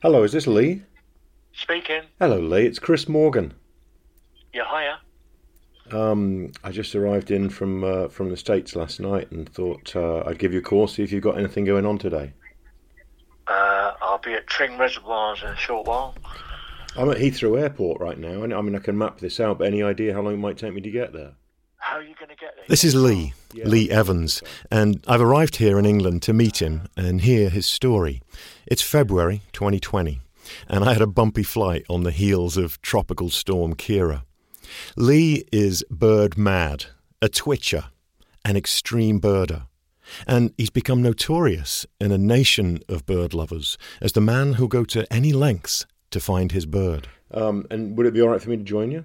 Hello, is this Lee? speaking. Hello, Lee. It's Chris Morgan. Yeah, hiya. Um, I just arrived in from uh, from the states last night and thought uh, I'd give you a call see if you've got anything going on today. Uh, I'll be at Tring Reservoirs in a short while. I'm at Heathrow Airport right now, and I mean I can map this out. But any idea how long it might take me to get there? How are you going to get there? This is Lee, Yeah. Lee Evans, and I've arrived here in England to meet him and hear his story. It's February 2020, and I had a bumpy flight on the heels of Tropical Storm Ciara. Lee is bird mad, a twitcher, an extreme birder, and he's become notorious in a nation of bird lovers as the man who'll go to any lengths to find his bird. Um, and would it be all right for me to join you?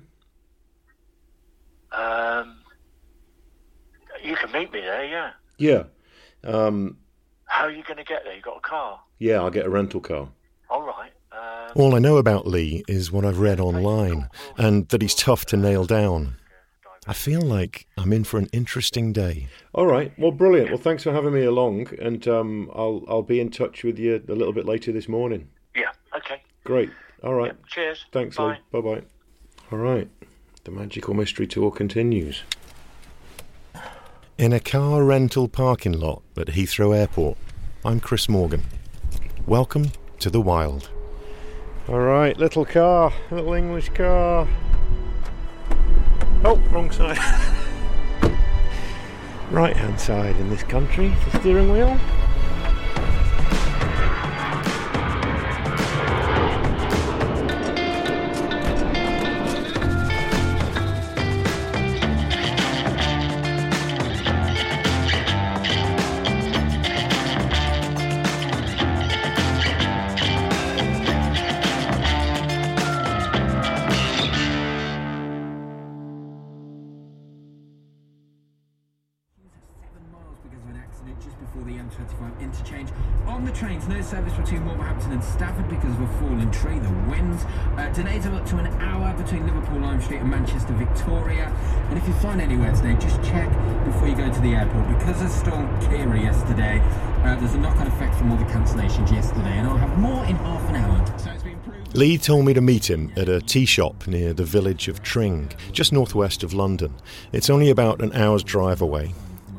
Um, you can meet me there, yeah. Yeah. Um, How are you going to get there? You got a car? yeah, I'll get a rental car. All right. Um, All I know about Lee is what I've read online, and that he's tough to nail down. I feel like I'm in for an interesting day. All right. Well, brilliant. Well, thanks for having me along, and um, I'll I'll be in touch with you a little bit later this morning. yeah. Okay. Great. All right. Yeah, cheers. Thanks, Bye. Lee. Bye bye. All right. The magical mystery tour continues. In a car rental parking lot at Heathrow Airport, I'm Chris Morgan. Welcome to the wild. All right, little car, little English car. Oh, wrong side. right hand side in this country, the steering wheel. Uh, there's a knock-on effect from all the cancellations yesterday, and I'll have more in half an hour. So it's been proved. Lee told me to meet him at a tea shop near the village of Tring, just northwest of London. It's only about an hour's drive away.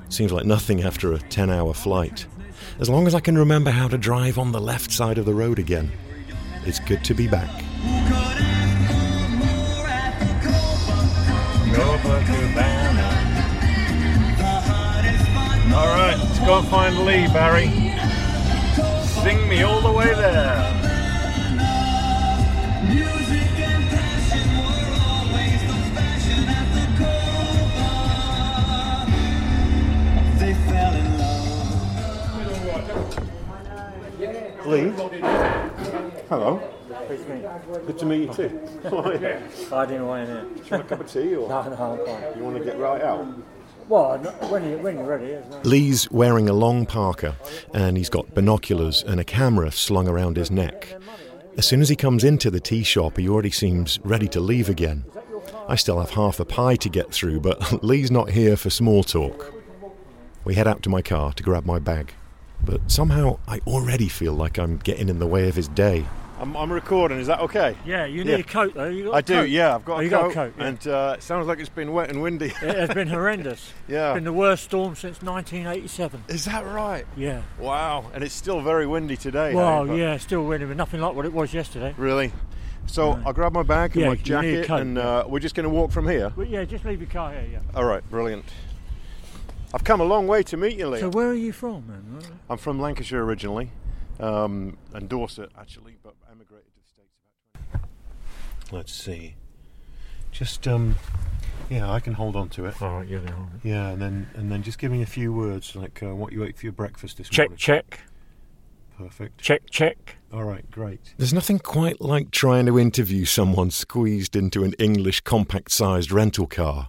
Seems like nothing after a 10 hour flight. As long as I can remember how to drive on the left side of the road again, it's good to be back. All right, let's go and find Lee, Barry. Sing me all the way there. They fell in love. Lee. Hello. Good to meet you too. Hi. Hiding away in here. Do you want a cup of tea or No, no, I'm fine. you want to get right out? Lee's wearing a long parka and he's got binoculars and a camera slung around his neck. As soon as he comes into the tea shop, he already seems ready to leave again. I still have half a pie to get through, but Lee's not here for small talk. We head out to my car to grab my bag, but somehow I already feel like I'm getting in the way of his day. I'm, I'm recording. Is that okay? Yeah, you need Yeah. a coat though. You got I do. coat? Yeah, I've got Oh, a you coat, got a coat, yeah. and uh, it sounds like it's been wet and windy. It has been horrendous. yeah. It's been the worst storm since 1987. Is that right? Yeah. Wow. And it's still very windy today. Well, hey, yeah, still windy, but nothing like what it was yesterday. Really? So I'll grab my bag and Yeah, my you need a jacket, coat, and uh, we're just going to walk from here. But yeah, just leave your car here. Yeah. All right, brilliant. I've come a long way to meet you, Lee. So where are you from, man? I'm from Lancashire originally, um, and Dorset actually, but emigrated to the States about 20. Let's see. Just um, yeah, I can hold on to it. All right, you're there. Yeah, and then and then just give me a few words like uh, what you ate for your breakfast this Check, morning. check. Perfect. Check, check. All right, great. There's nothing quite like trying to interview someone squeezed into an English compact sized rental car.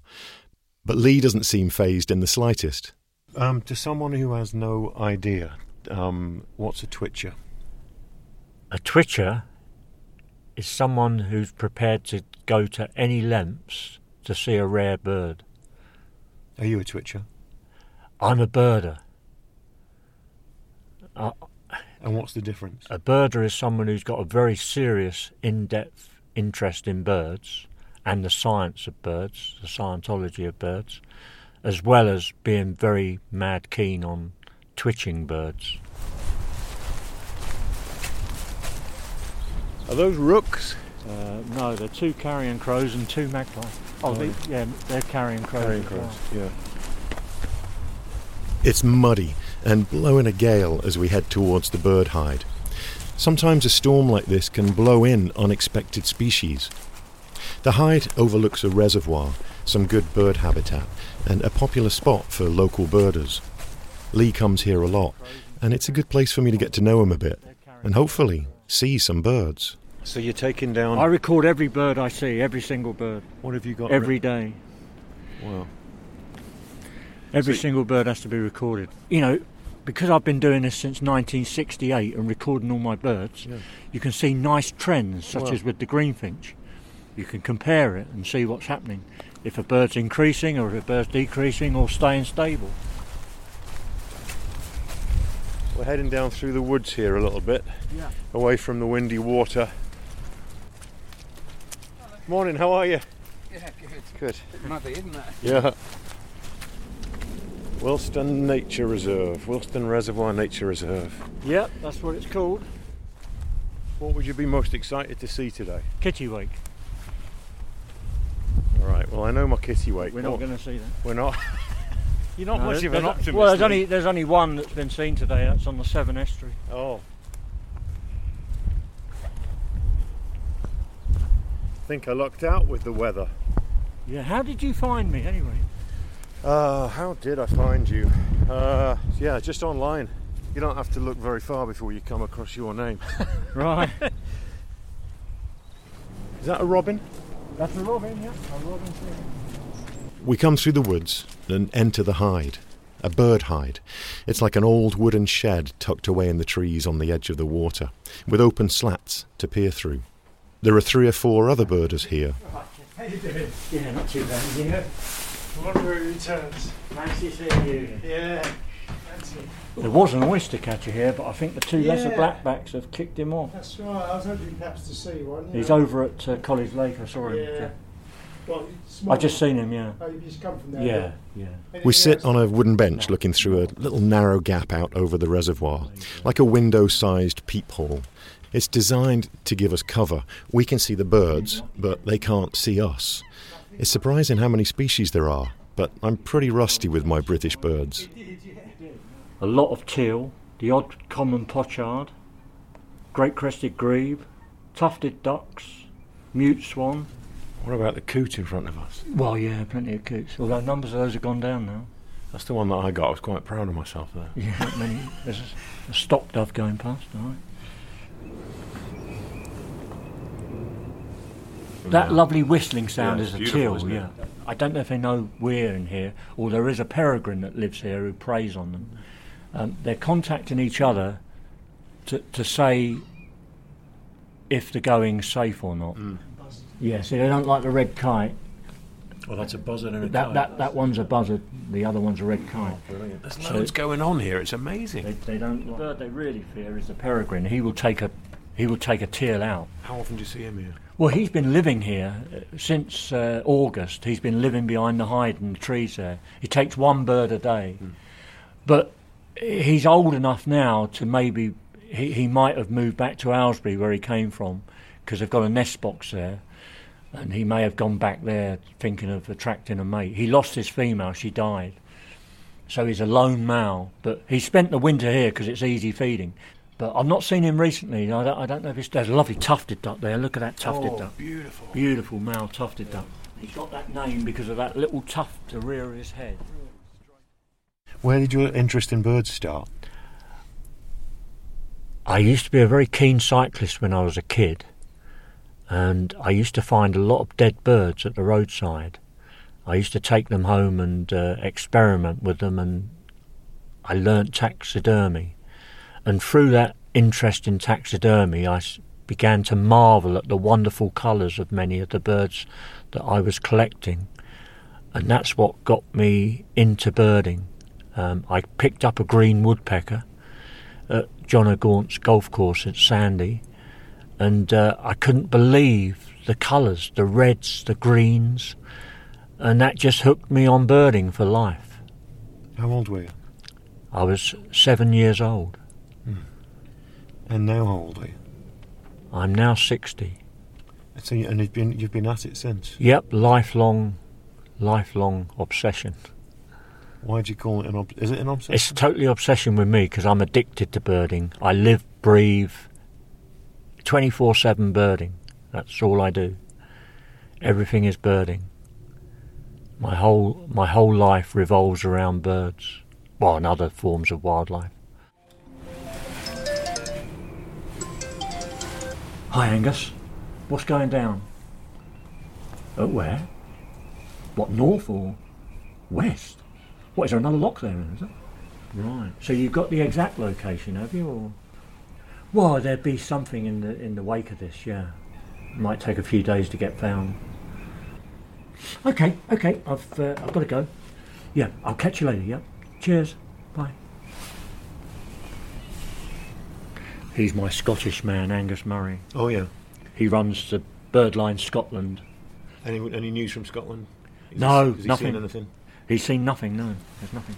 But Lee doesn't seem fazed in the slightest. Um, to someone who has no idea, um, what's a twitcher? A twitcher is someone who's prepared to go to any lengths to see a rare bird. Are you a twitcher? I'm a birder. Uh, And what's the difference? a birder is someone who's got a very serious, in depth interest in birds and the science of birds, the scientology of birds, as well as being very mad keen on twitching birds. Are those rooks? Uh, no, they're two carrion crows and two magpies. Oh, they, yeah, they're carrion crows. Carrion as well. crows. Yeah. It's muddy and blowing a gale as we head towards the bird hide. Sometimes a storm like this can blow in unexpected species. The hide overlooks a reservoir, some good bird habitat, and a popular spot for local birders. Lee comes here a lot, and it's a good place for me to get to know him a bit, and hopefully see some birds. So you're taking down. I record every bird I see, every single bird, what have you got? every day. Wow. Every So- single bird has to be recorded. You know, because I've been doing this since 1968 and recording all my birds, Yeah. you can see nice trends, such Wow. as with the greenfinch. You can compare it and see what's happening. If a bird's increasing or if a bird's decreasing or staying stable. We're heading down through the woods here a little bit, Yeah. away from the windy water. Morning, how are you? Yeah, good. Good. Muddy, isn't it? Yeah. Wilstone Nature Reserve, Wilstone Reservoir Nature Reserve. Yep, that's what it's called. What would you be most excited to see today? Kittiwake. All right. Well, I know my kittiwake. We're not What- going to see that. We're not. You're not No, much of an optimist. Well, there's only there's only one that's been seen today. That's on the Severn Estuary. Oh. I think I lucked out with the weather. Yeah. How did you find me anyway? Uh, how did I find you? Uh, yeah, just online. You don't have to look very far before you come across your name. Right. Is that a robin? that's a robin. Yeah. A robin. We come through the woods and enter the hide, a bird hide. It's like an old wooden shed tucked away in the trees on the edge of the water, with open slats to peer through. There are three or four other birders here. How you doing? Yeah, not too bad. Yeah. Wonder who returns. Fancy seeing you. Yeah. It. There was an oyster catcher here, but I think the two lesser Yeah. blackbacks have kicked him off. That's right. I was hoping perhaps to see one. He's know. over at uh, College Lake. I saw him. Yeah. Well, small. I just seen him. Yeah. Oh, you've come from there. Yeah. Yeah. We sit on a wooden bench looking through a little narrow gap out over the reservoir, like a window sized peephole. It's designed to give us cover. We can see the birds, but they can't see us. It's surprising how many species there are, but I'm pretty rusty with my British birds. A lot of teal, the odd common pochard, great crested grebe, tufted ducks, mute swan. What about the coot in front of us? Well, yeah, plenty of coots. Although numbers of those have gone down now. That's the one that I got. I was quite proud of myself there. Yeah, not many. There's a, a stock dove going past. All right. That lovely whistling sound Yeah, is a it's beautiful, teal. isn't it? Yeah. I don't know if they know we're in here, or there is a peregrine that lives here who preys on them. Um, they're contacting each other to to say if the going's safe or not. Mm. Yeah, see, they don't like the red kite. Well, that's a buzzard and a That, kite. that that one's a buzzard. The other one's a red kite. Brilliant. There's So- loads going on here. It's amazing. They, they don't. The bird they really fear is the peregrine. He will take a he will take a teal out. How often do you see him here? Well, he's been living here uh, since uh, August. He's been living behind the hide and the trees there. He takes one bird a day, but he's old enough now to maybe he, he might have moved back to Aylesbury where he came from because they've got a nest box there. And he may have gone back there thinking of attracting a mate. He lost his female, she died. So he's a lone male, but he spent the winter here because it's easy feeding. But I've not seen him recently. I don't, I don't know if it's. There's a lovely tufted duck there. Look at that tufted oh, duck. beautiful. Beautiful male tufted duck. He's got that name because of that little tuft at the rear of his head. Where did your interest in birds start? I used to be a very keen cyclist when I was a kid, and I used to find a lot of dead birds at the roadside. I used to take them home and uh, experiment with them, and I learnt taxidermy. And through that interest in taxidermy, I began to marvel at the wonderful colours of many of the birds that I was collecting. And that's what got me into birding. Um, I picked up a green woodpecker at John O'Gaunt's golf course at Sandy, and uh, I couldn't believe the colours, the reds, the greens, and that just hooked me on birding for life. How old were you? I was seven years old. And now how old are you? I'm now 60. So you, and you've been you've been at it since. Yep, lifelong, lifelong obsession. Why do you call it an ob- is it an obsession? It's totally obsession with me because I'm addicted to birding. I live, breathe, 24 7 birding. That's all I do. Everything is birding. My whole, my whole life revolves around birds. Well, and other forms of wildlife. Hi, Angus. What's going down? Oh, where? What, north or west? What, is there another lock there, is it? Right. So you've got the exact location, have you? Or well, there'd be something in the in the wake of this. Yeah, might take a few days to get found. Okay, okay. I've uh, I've got to go. Yeah, I'll catch you later. Yep. Cheers. Bye. He's my Scottish man, Angus Murray. oh yeah. He runs the Birdline Scotland. Any any news from Scotland? Is No, he nothing. Seen anything? He's seen nothing. No, there's nothing.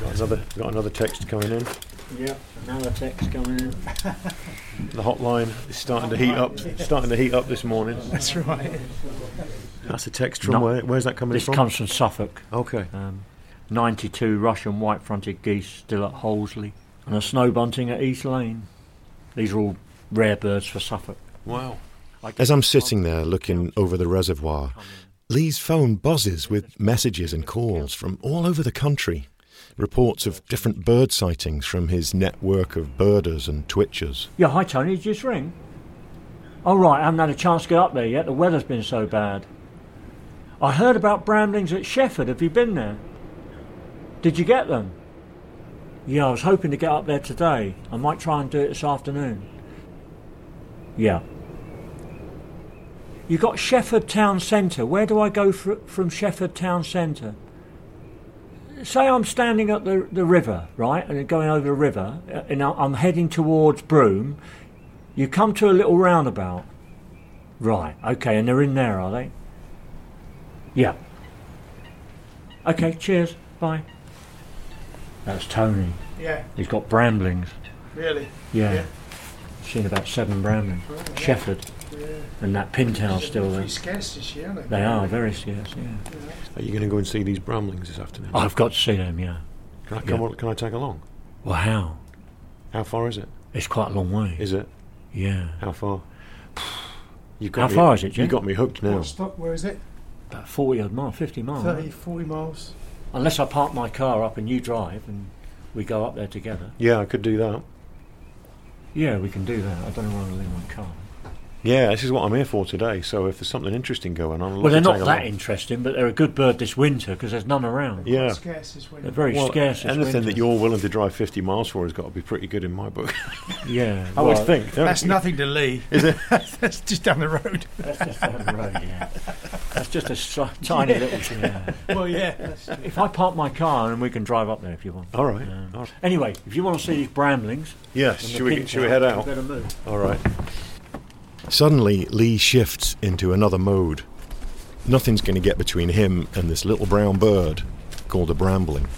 Got another got another text coming in. Yeah, another text coming in. The hotline is starting to heat up. Starting to heat up this morning. That's right. That's a text from No. where? Where's that coming from? This from? comes from Suffolk. okay. Um, 92 Russian white-fronted geese still at Hollesley, and a snow bunting at East Lane. These are all rare birds for Suffolk. Wow. As I'm sitting there looking over the reservoir, Lee's phone buzzes with messages and calls from all over the country. Reports of different bird sightings from his network of birders and twitchers. Yeah, hi Tony, did you just ring? Oh right, I haven't had a chance to get up there yet. The weather's been so bad. I heard about bramblings at Shefford. Have you been there? Did you get them? Yeah, I was hoping to get up there today. I might try and do it this afternoon. Yeah. You got Shefford Town Centre. Where do I go fr- from Shefford Town Centre? Say I'm standing at the, the river, right, and going over the river, uh, and I'm heading towards Broome. You come to a little roundabout. Right, okay, and they're in there, are they? Yeah. Okay, cheers, bye. That's Tony. Yeah, He's got bramblings. really. Yeah. Yeah. Seen about seven bramblings. Shefford. Yeah. And that pintail's still there. Scarce this year, aren't They are very scarce, yeah. Are you going to go and see these bramblings this afternoon? I've got to see them, yeah. Can I come? yeah. Can I tag along? Well, how? How far is it? It's quite a long way. Is it? Yeah. How far? You How far is it, You got me hooked now. What stop? Where is it? About 40 odd miles, 50 miles. 30, 40 miles. Unless I park my car up and you drive and we go up there together. Yeah, I could do that. Yeah, we can do that. I don't know where to leave my car. Yeah, this is what I'm here for today. So if there's something interesting going on, I'll Well, they're not that along. interesting, but they're a good bird this winter because there's none around. Yeah. Scarce this. They're very Well, scarce this anything winter. that you're willing to drive 50 miles for has got to be pretty good in my book. Yeah. I would well, think. don't That's you? nothing to Lee. Is it? That's just down the road. That's just down the road, yeah. That's just a si- tiny little. Yeah. well, yeah. If I park my car and we can drive up there if you want. All right. Um, All right. Anyway, if you want to see these bramblings, Yes. and the Should we, pintail, should we head you out? better move. All right. Suddenly, Lee shifts into another mode. Nothing's going to get between him and this little brown bird called a brambling.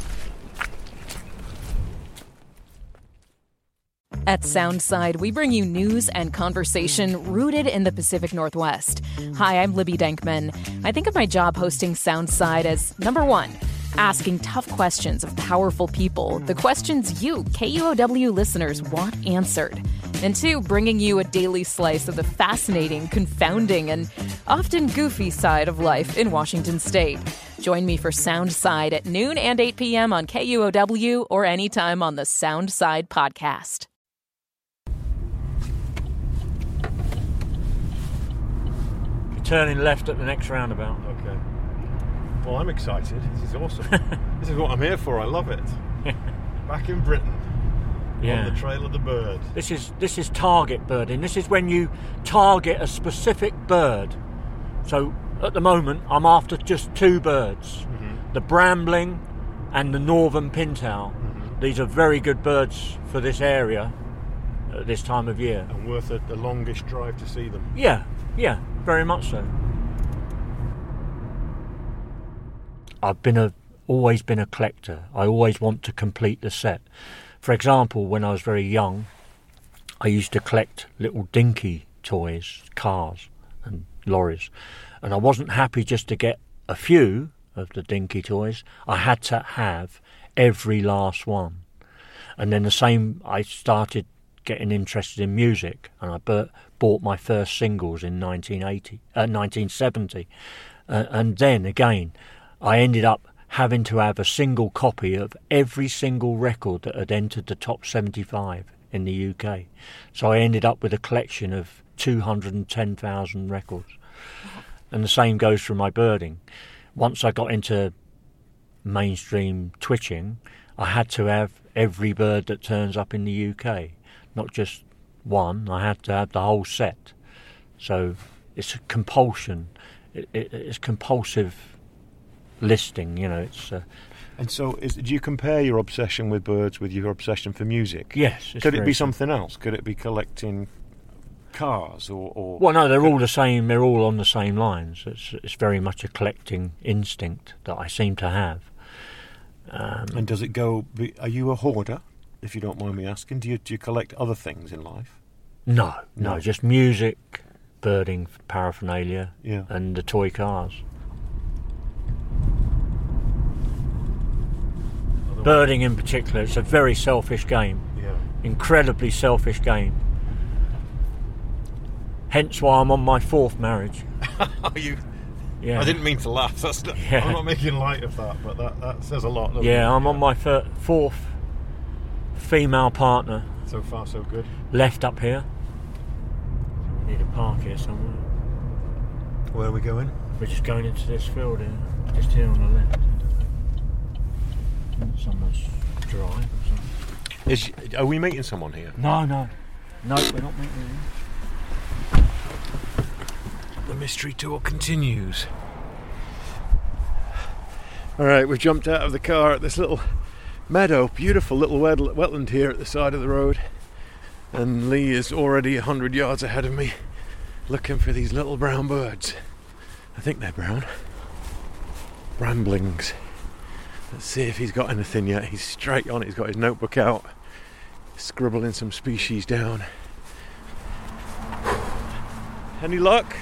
At Soundside, we bring you news and conversation rooted in the Pacific Northwest. Hi, I'm Libby Denkman. I think of my job hosting Soundside as number one, asking tough questions of powerful people, the questions you, KUOW listeners, want answered and two, bringing you a daily slice of the fascinating, confounding, and often goofy side of life in Washington state. Join me for Soundside at noon and 8 p.m. on KUOW or anytime on the Soundside podcast. You're turning left at the next roundabout. Okay. Well, I'm excited. This is awesome. this is what I'm here for. I love it. Back in Britain. Yeah. on the trail of the bird. This is this is target birding. This is when you target a specific bird. So at the moment, I'm after just two birds: mm-hmm. the brambling and the northern pintail. Mm-hmm. These are very good birds for this area at this time of year. And worth a, the longish drive to see them. Yeah, yeah, very much so. I've been a always been a collector. I always want to complete the set. For example, when I was very young, I used to collect little dinky toys, cars and lorries. And I wasn't happy just to get a few of the dinky toys. I had to have every last one. And then the same, I started getting interested in music, and I bought my first singles in 1980, uh, 1970. Uh, and then again, I ended up having to have a single copy of every single record that had entered the top 75 in the UK. So I ended up with a collection of 210,000 records. And the same goes for my birding. Once I got into mainstream twitching, I had to have every bird that turns up in the UK, not just one. I had to have the whole set. So it's a compulsion. It, it, it's compulsive listing. You know, it's uh, And so, is, do you compare your obsession with birds with your obsession for music? yes. Could it be something else? Could it be collecting cars or? or Well, no, they're all the same. They're all on the same lines. It's it's very much a collecting instinct that I seem to have. Um, And does it go? be- Are you a hoarder? If you don't mind me asking, do you do you collect other things in life? no, no, No. just music, birding paraphernalia, Yeah. and the toy cars. Birding in particular, it's a very selfish game. Yeah. Incredibly selfish game. Hence why I'm on my fourth marriage. Are you? Yeah. I didn't mean to laugh. That's not, Yeah. I'm not making light of that, but that, that says a lot. Yeah? I'm on my fourth female partner. So far, so good. Left up here. We need a park here somewhere. Where are we going? We're just going into this field here, just here on the left. Someone's drive or something. Is are we meeting someone here? No, no, no, we're not meeting. them. The mystery tour continues. All right, we've jumped out of the car at this little meadow, beautiful little wetland here at the side of the road, and Lee is already a hundred yards ahead of me, looking for these little brown birds. I think they're brown. Ramblings. Let's see if he's got anything yet. He's straight on it. He's got his notebook out, scribbling some species down. Any luck?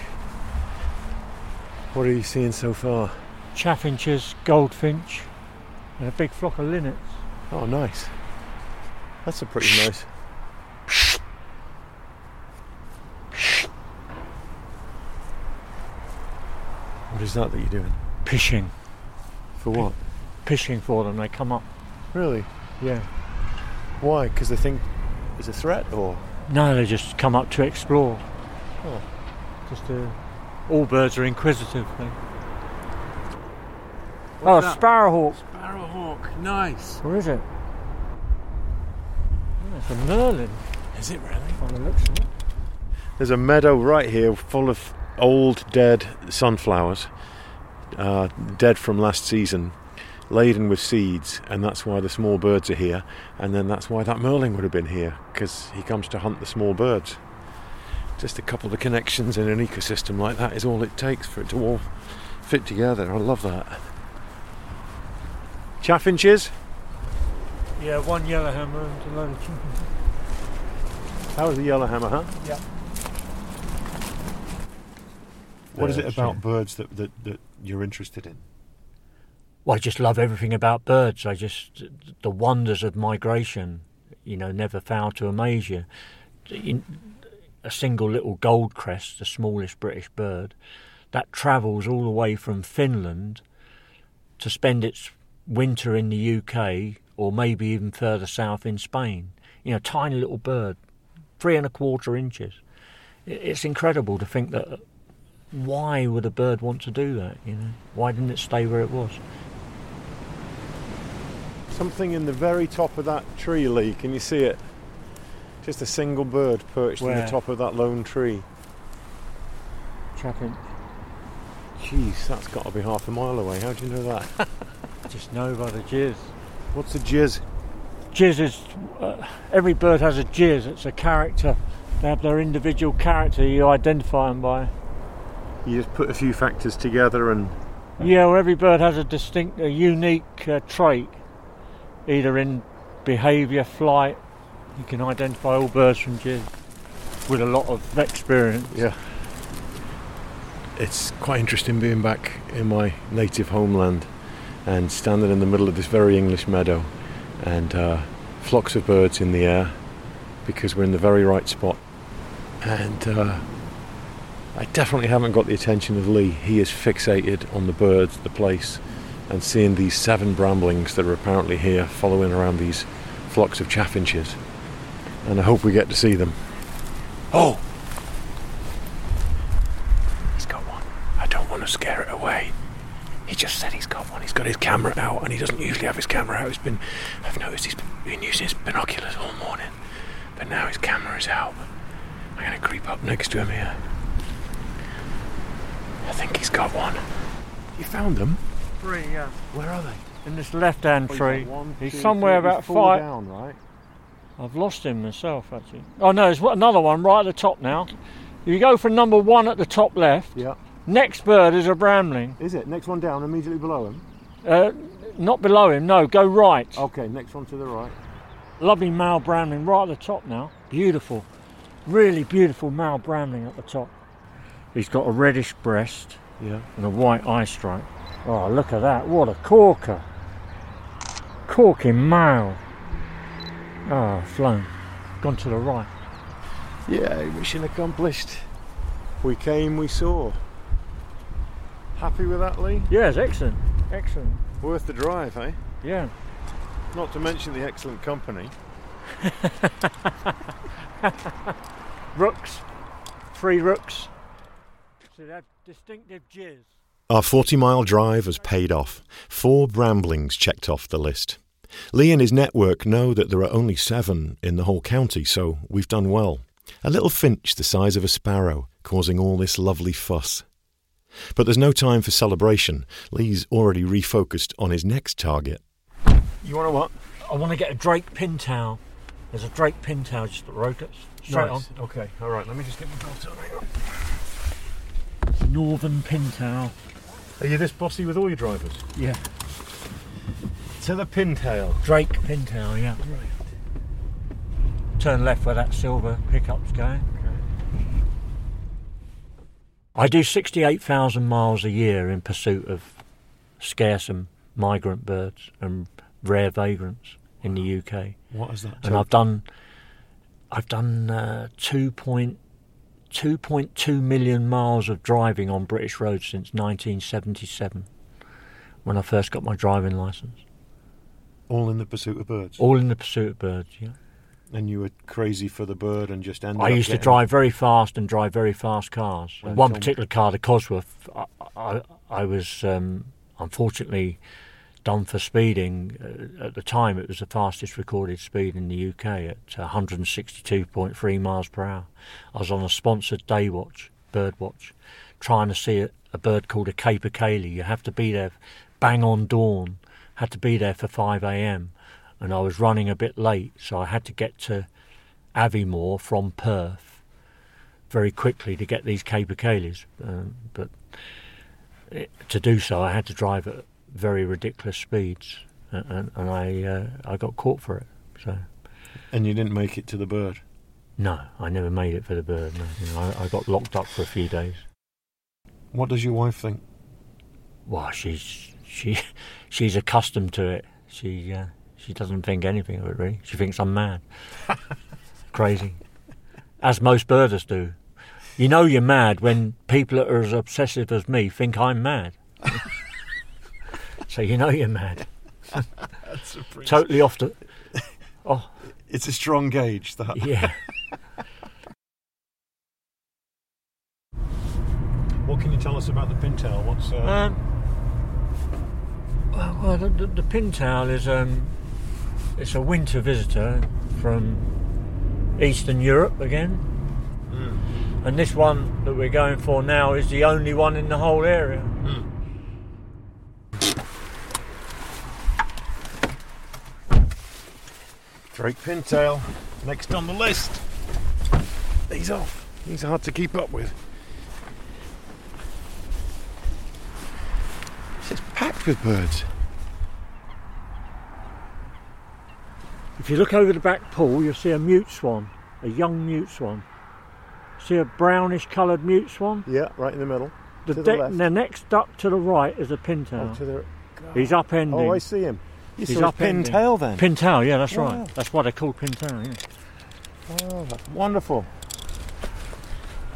What are you seeing so far? Chaffinches, goldfinch, and a big flock of linnets. Oh, nice. That's a pretty nice. What is that that you're doing? Pishing, For what? Pishing for them. They come up. Really? Yeah. Why? Because they think it's a threat, or No, they just come up to explore. Oh. Just uh, all birds are inquisitive. They... Oh, that? sparrowhawk. Sparrowhawk, nice. Where is it? Oh, it's a merlin. Is it really? By the looks of it. There's a meadow right here full of old dead sunflowers, uh, dead from last season, laden with seeds, and that's why the small birds are here. And then that's why that merlin would have been here, because he comes to hunt the small birds. Just a couple of connections in an ecosystem like that is all it takes for it to all fit together. I love that. Chaffinches? Yeah, one yellowhammer and a load of chickens. That was a yellowhammer, huh? Yeah. What is it uh, about yeah. birds that, that, that you're interested in? Well, I just love everything about birds. I just the wonders of migration. You know, never fail to amaze you. In- A single little goldcrest, the smallest British bird, that travels all the way from Finland to spend its winter in the UK or maybe even further south in Spain. You know, tiny little bird, three and a quarter inches. It's incredible to think that why would a bird want to do that? You know, why didn't it stay where it was? Something in the very top of that tree, Lee. Can you see it? Just a single bird perched in Where? the top of that lone tree. Chapin, Jeez, that's got to be half a mile away. How do you know that? just know by the jizz. What's a jizz? Jizz is uh, every bird has a jizz. It's a character. They have their individual character. You identify them by. You just put a few factors together and Yeah, well, every bird has a distinct, a unique uh, trait, either in behaviour, flight. You can identify all birds from jizz with a lot of experience. Yeah. It's quite interesting being back in my native homeland and standing in the middle of this very English meadow and uh, flocks of birds in the air because we're in the very right spot. And uh, I definitely haven't got the attention of Lee. He is fixated on the birds, the place, and seeing these seven bramblings that are apparently here following around these flocks of chaffinches. And I hope we get to see them. Oh! He's got one. I don't want to scare it away. He just said he's got one. He's got his camera out, and he doesn't usually have his camera out. He's been, I've noticed he's been using his binoculars all morning, but now his camera is out. I'm going to creep up next to him here. I think he's got one. You found them? Three, yeah. Where are they? In this left-hand Oh, tree. one, he's two, somewhere three, about he's four five. down, right? I've lost him myself, actually. Oh no, there's another one right at the top now. If you go for number one at the top left, Yeah. next bird is a brambling. Is it? Next one down, immediately below him? Uh, not below him, no, go right. Okay, next one to the right. Lovely male brambling right at the top now. Beautiful. Really beautiful male brambling at the top. He's got a reddish breast Yeah. and a white eye stripe. Oh, look at that. What a corker. Corking male. Oh, flown. Gone to the right. Yeah, mission accomplished. We came, we saw. Happy with that, Lee? Yes, excellent. Excellent. Worth the drive, eh? Yeah. Not to mention the excellent company. Rooks. Three rooks. See that distinctive jizz. Our 40 mile drive has paid off. Four bramblings checked off the list. Lee and his network know that there are only seven in the whole county, so we've done well. A little finch the size of a sparrow, causing all this lovely fuss. But there's no time for celebration. Lee's already refocused on his next target. You want to what? I want to get a Drake pintail. There's a Drake pintail just at Rockets. Straight Nice. Okay, all right, let me just get my belt on. Northern on. on. Are you this bossy with all your drivers? Yeah. To the pintail. Drake pintail, yeah. Right. Turn left where that silver pickup's going. I do 68,000 miles a year in pursuit of scarce and migrant birds and rare vagrants in the UK. What is that? and I've done I've done uh, 2.2 2.2 million miles of driving on British roads since 1977 when I first got my driving license. All in the pursuit of birds. all in the pursuit of birds yeah. And you were crazy for the bird and just ended I used to drive very fast and drive very fast cars. One particular car the Cosworth I, I, I was um, unfortunately done for speeding uh, at the time it was the fastest recorded speed in the UK at 162.3 miles per hour. I was on a sponsored day watch bird watch trying to see a, a bird called a capercaillie you have to be there bang on dawn had to be there for 5am and I was running a bit late so I had to get to Aviemore from Perth very quickly to get these capercaillies um, but it, to do so I had to drive at very ridiculous speeds and, and, I uh, I got caught for it so. And you didn't make it to the bird. no I never made it for the bird no. you know, I, I got locked up for a few days. What does your wife think? well she's she she's accustomed to it. She uh, she doesn't think anything of it really. She thinks I'm mad. Crazy. As most birders do. You know you're mad when people that are as obsessive as me think I'm mad so you know you're mad. Totally off the oh. It's a strong gauge, that. yeah. What can you tell us about the pintail? What's uh, Um, well, well, the, the, the pintail is um, it's a winter visitor from Eastern Europe again, and this one that we're going for now is the only one in the whole area. Drake pintail? Next on the list. He's off. He's hard to keep up with. It's packed with birds. If you look over the back pool, you'll see a mute swan, a young mute swan. See a brownish coloured mute swan. Yeah, right in the middle. The, To the the next duck to the right is a oh, pintail. Oh, the- He's upending. oh, I see him. You He's his pintail then. Pintail, yeah, that's Wow. right. That's why they're called pintail. Yeah. oh, that's wonderful.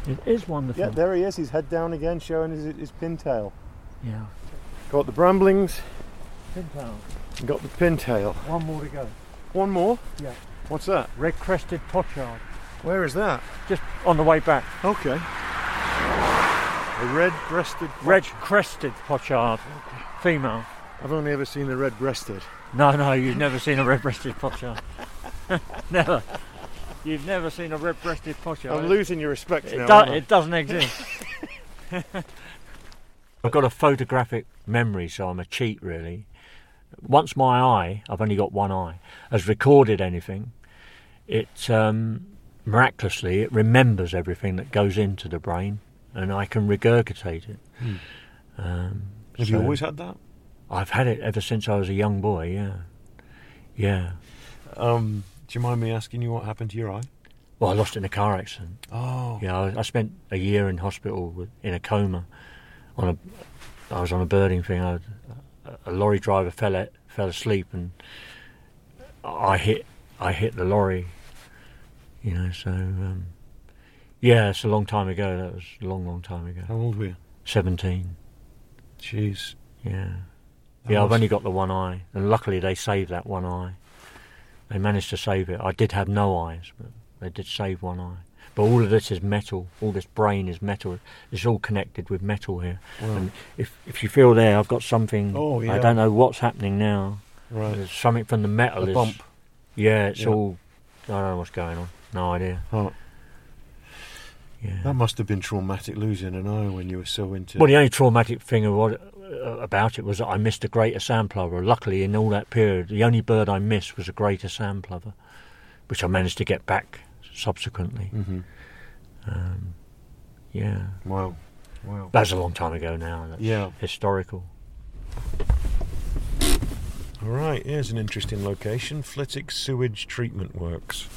It is wonderful. Yeah, there he is. His head down again, showing his, his pintail. Yeah. Got the bramblings. Pintail. Got the pintail. One more to go. One more. Yeah. What's that? Red crested pochard. Where is that? Just on the way back. Okay. A red-breasted. Red crested pochard. Female. I've only ever seen a red-breasted. No, no, you've never seen a red breasted pochard. never. You've never seen a red breasted pochard. I'm losing your respect It, now. do- it doesn't exist. I've got a photographic memory, so I'm a cheat, really. Once my eye, I've only got one eye, has recorded anything, it um, miraculously it remembers everything that goes into the brain, and I can regurgitate it. Um, Have you always had that? I've had it ever since I was a young boy. Yeah, yeah. Um, do you mind me asking you what happened to your eye? Well, I lost it in a car accident. Oh. Yeah, I, I spent a year in hospital with, in a coma. On a, I was on a birding thing. I, a, lorry driver fell a- fell asleep, and I hit I hit the lorry. You know, so um, yeah, it's a long time ago. That was a long, long time ago. How old were you? Seventeen. Jeez. Yeah. Yeah, I've only got the one eye, and luckily they saved that one eye. They managed to save it. I did have no eyes, but they did save one eye. But all of this is metal. All this brain is metal. It's all connected with metal here. And if if you feel there, I've got something. Oh, yeah. I don't know what's happening now. Right. There's something from the metal. A is, bump. Yeah, it's Yeah. all. I don't know what's going on. No idea. Oh, Yeah. that must have been traumatic losing an eye when you were so into. Well, the only traumatic thing of what, uh, about it was that I missed a greater sandplover. Luckily, in all that period, the only bird I missed was a greater sandplover, which I managed to get back subsequently. Mhm. Um, yeah, Wow. Wow. that's a long time ago now. That's Yeah. historical. All right. Here's an interesting location: Flitwick Sewage Treatment Works.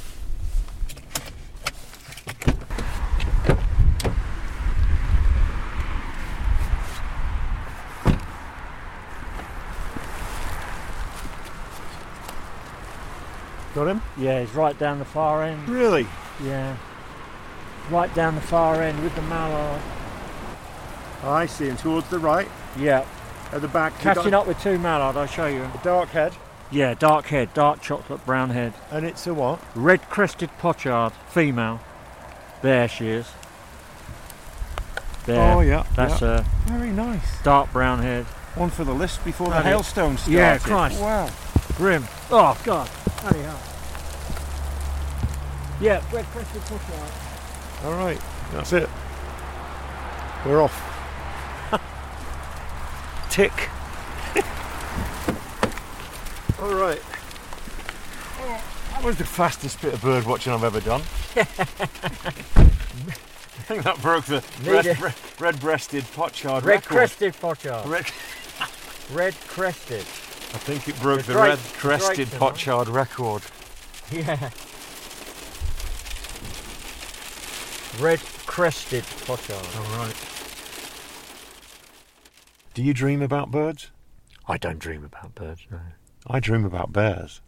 Got him? Yeah, he's right down the far end. Really? Yeah, right down the far end with the mallard. I see him towards the right, Yeah, at the back. catching up with two mallard. I'll show you. A dark head, Yeah, dark head, dark chocolate brown head. and it's a what? Red crested pochard, female. There she is. There. Oh yeah, That's yeah. a very nice. dark brown head. One for the list before the Bloody- hailstone started. Yeah, Christ. Wow. Grim. Oh, God. Hell. Yeah, red crested pochard. All right, that's it. We're off. Tick. All right. That was the fastest bit of bird watching I've ever done. I think that broke the red, red, breasted pochard record. Red crested pochard. Red, Red crested. I think it broke The the, in there. pochard record. Yeah. Red crested pochard. All right. Do you dream about birds? I don't dream about birds, no. I dream about bears.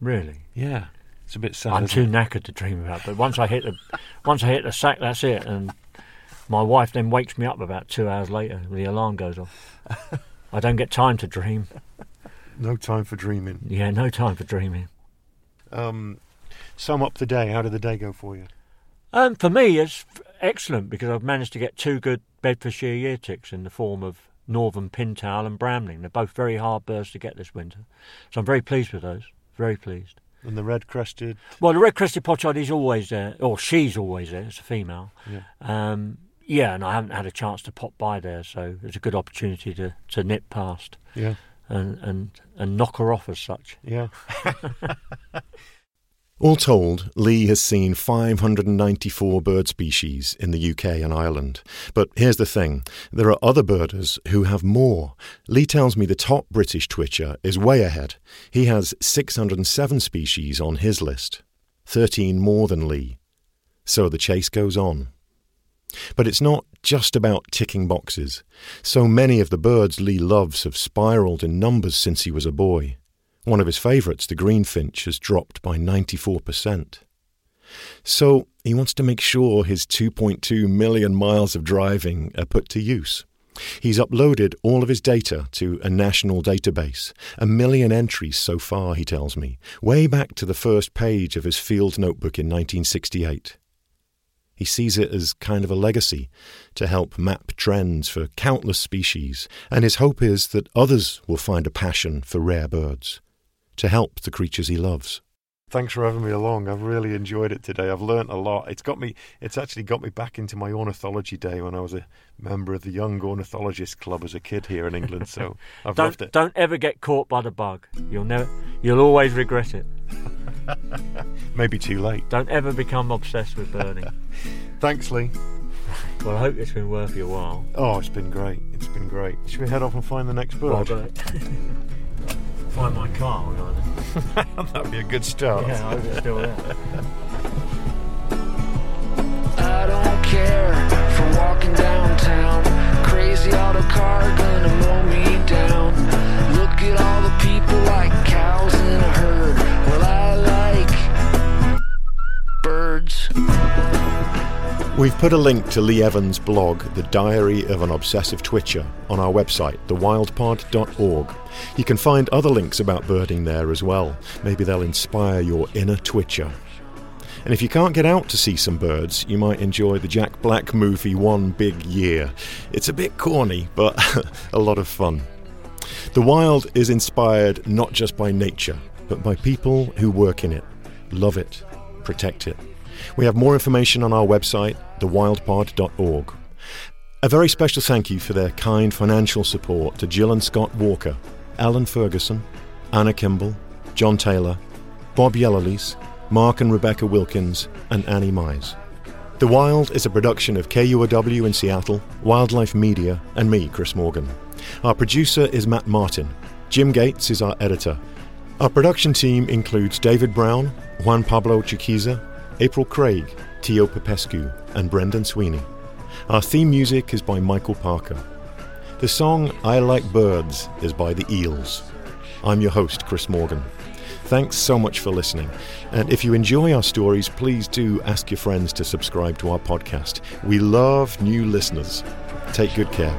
Really? Yeah, it's a bit sad. I'm too it? knackered to dream about. But once I hit the, once I hit the sack, that's it. And my wife then wakes me up about two hours later when the alarm goes off. I don't get time to dream. No time for dreaming. Yeah, no time for dreaming. Um, sum up the day. How did the day go for you? Um, for me, it's excellent because I've managed to get two good Bedfordshire year ticks in the form of Northern Pintail and Brambling. They're both very hard birds to get this winter. So I'm very pleased with those. Very pleased. And the red crested. Well, the red crested pochard is always there, or she's always there. It's a female. Yeah. Um, yeah, and I haven't had a chance to pop by there, so it's a good opportunity to, to nip past Yeah. and, and, and knock her off as such. Yeah. All told, Lee has seen 594 bird species in the UK and Ireland. But here's the thing there are other birders who have more. Lee tells me the top British twitcher is way ahead. He has 607 species on his list, 13 more than Lee. So the chase goes on. But it's not just about ticking boxes. So many of the birds Lee loves have spiraled in numbers since he was a boy. One of his favourites, the greenfinch, has dropped by 94%. So he wants to make sure his 2.2 million miles of driving are put to use. He's uploaded all of his data to a national database, a million entries so far, he tells me, way back to the first page of his field notebook in 1968. He sees it as kind of a legacy to help map trends for countless species, and his hope is that others will find a passion for rare birds, to help the creatures he loves. Thanks for having me along. I've really enjoyed it today. I've learnt a lot. It's got me. It's actually got me back into my ornithology day when I was a member of the Young Ornithologist Club as a kid here in England. So I've Don't, loved it. don't ever get caught by the bug. You'll never, you'll always regret it. Maybe too late. Don't ever become obsessed with birding. Thanks, Lee. well, I hope it's been worth your while. Oh, it's been great. It's been great. Should we head off and find the next bird? Well, Find my car, will I? That'd be a good start. Yeah, I hope it's still there. I don't care for walking downtown. Crazy auto car gonna mow me down. Look at all the people like We've put a link to Lee Evans' blog, The Diary of an Obsessive Twitcher, on our website, thewildpod.org. You can find other links about birding there as well. Maybe they'll inspire your inner twitcher. And if you can't get out to see some birds, you might enjoy the Jack Black movie One Big Year. It's a bit corny, but a lot of fun. The wild is inspired not just by nature, but by people who work in it, love it, protect it. We have more information on our website, thewildpod.org. A very special thank you for their kind financial support to Jill and Scott Walker, Alan Ferguson, Anna Kimball, John Taylor, Bob Yellowlees, Mark and Rebecca Wilkins, and Annie Mize. The Wild is a production of KUOW in Seattle, Wildlife Media, and me, Chris Morgan. Our producer is Matt Martin. Jim Gates is our editor. Our production team includes David Brown, Juan Pablo Chiquiza, April Craig, Tio Popescu, and Brendan Sweeney. Our theme music is by Michael Parker. The song I Like Birds is by the Eels. I'm your host, Chris Morgan. Thanks so much for listening. And if you enjoy our stories, please do ask your friends to subscribe to our podcast. We love new listeners. Take good care.